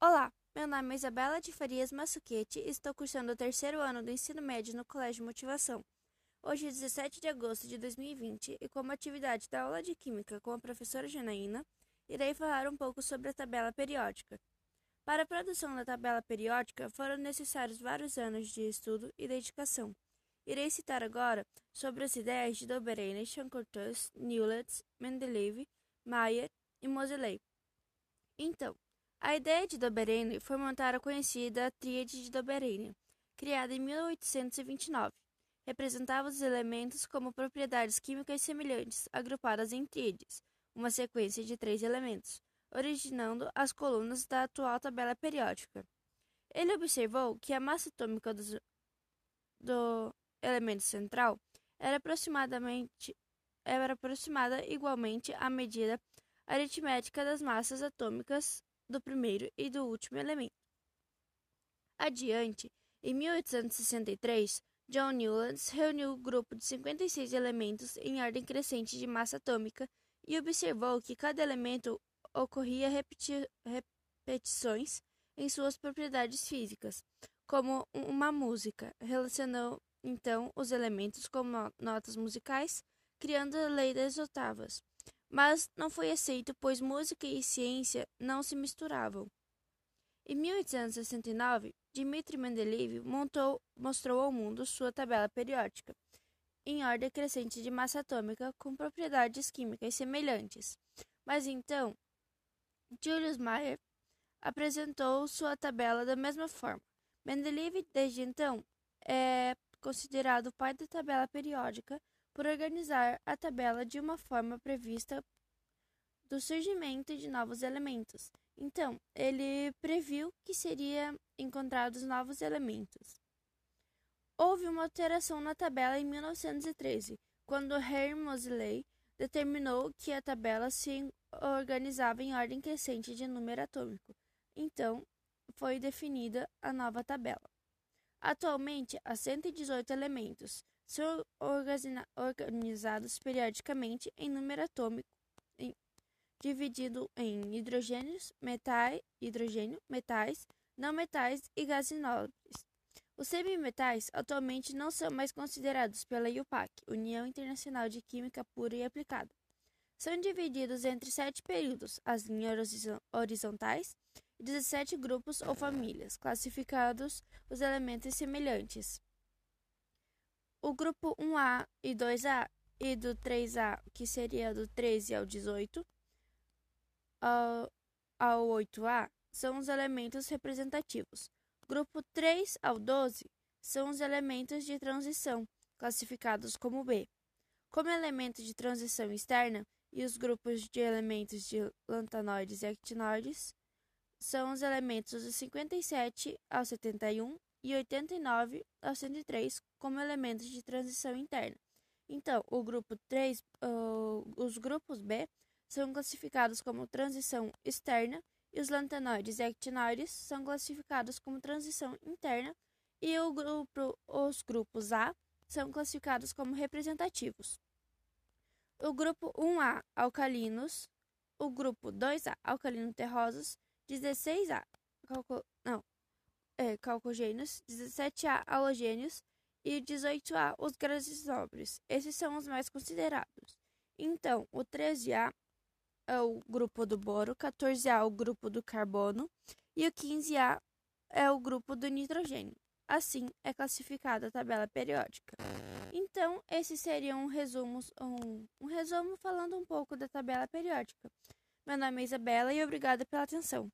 Olá, meu nome é Isabela de Farias Massuquete e estou cursando o terceiro ano do ensino médio no Colégio Motivação. Hoje é 17 de agosto de 2020 e, como atividade da aula de Química com a professora Janaína, irei falar um pouco sobre a tabela periódica. Para a produção da tabela periódica foram necessários vários anos de estudo e dedicação. Irei citar agora sobre as ideias de Dobereiner, Chancortus, Newlands, Mendeleev, Mayer e Moseley. Então, a ideia de Dobereiner foi montar a conhecida Tríade de Dobereiner, criada em 1829. Representava os elementos como propriedades químicas semelhantes, agrupadas em tríades, uma sequência de três elementos, originando as colunas da atual tabela periódica. Ele observou que a massa atômica do, do elemento central era aproximadamente era aproximada igualmente à medida aritmética das massas atômicas do primeiro e do último elemento. Adiante, em 1863, John Newlands reuniu um grupo de 56 elementos em ordem crescente de massa atômica e observou que cada elemento ocorria repeti repetições em suas propriedades físicas, como uma música. Relacionou então os elementos como notas musicais, criando a lei das oitavas mas não foi aceito pois música e ciência não se misturavam. Em 1869, Dmitri Mendeleev montou, mostrou ao mundo sua tabela periódica, em ordem crescente de massa atômica com propriedades químicas semelhantes. Mas então, Julius Mayer apresentou sua tabela da mesma forma. Mendeleev, desde então, é considerado o pai da tabela periódica por organizar a tabela de uma forma prevista do surgimento de novos elementos. Então, ele previu que seria encontrados novos elementos. Houve uma alteração na tabela em 1913, quando Henry Moseley determinou que a tabela se organizava em ordem crescente de número atômico. Então, foi definida a nova tabela. Atualmente, há 118 elementos, são organizados periodicamente em número atômico, em, dividido em hidrogênios, metais, hidrogênio, metais, não metais e gases nobres. Os semimetais atualmente não são mais considerados pela IUPAC, União Internacional de Química Pura e Aplicada. São divididos entre sete períodos, as linhas horizontais, e 17 grupos ou famílias, classificados os elementos semelhantes. O grupo 1A e 2A e do 3A, que seria do 13 ao 18, ao, ao 8A, são os elementos representativos. Grupo 3 ao 12 são os elementos de transição, classificados como B. Como elemento de transição externa, e os grupos de elementos de lantanoides e actinoides são os elementos do 57 ao 71 e 89 ao 103 como elementos de transição interna. Então, o grupo 3, uh, os grupos B são classificados como transição externa e os lantanoides e actinoides são classificados como transição interna e grupo, os grupos A são classificados como representativos. O grupo 1A alcalinos, o grupo 2A alcalino terrosos, 16A não, é, calcogênios, 17A halogênios e 18A os gases nobres. Esses são os mais considerados. Então, o 13A é o grupo do boro, 14A é o grupo do carbono e o 15A é o grupo do nitrogênio. Assim é classificada a tabela periódica. Então, esses seriam um resumo, um, um resumo falando um pouco da tabela periódica. Meu nome é Isabela e obrigada pela atenção.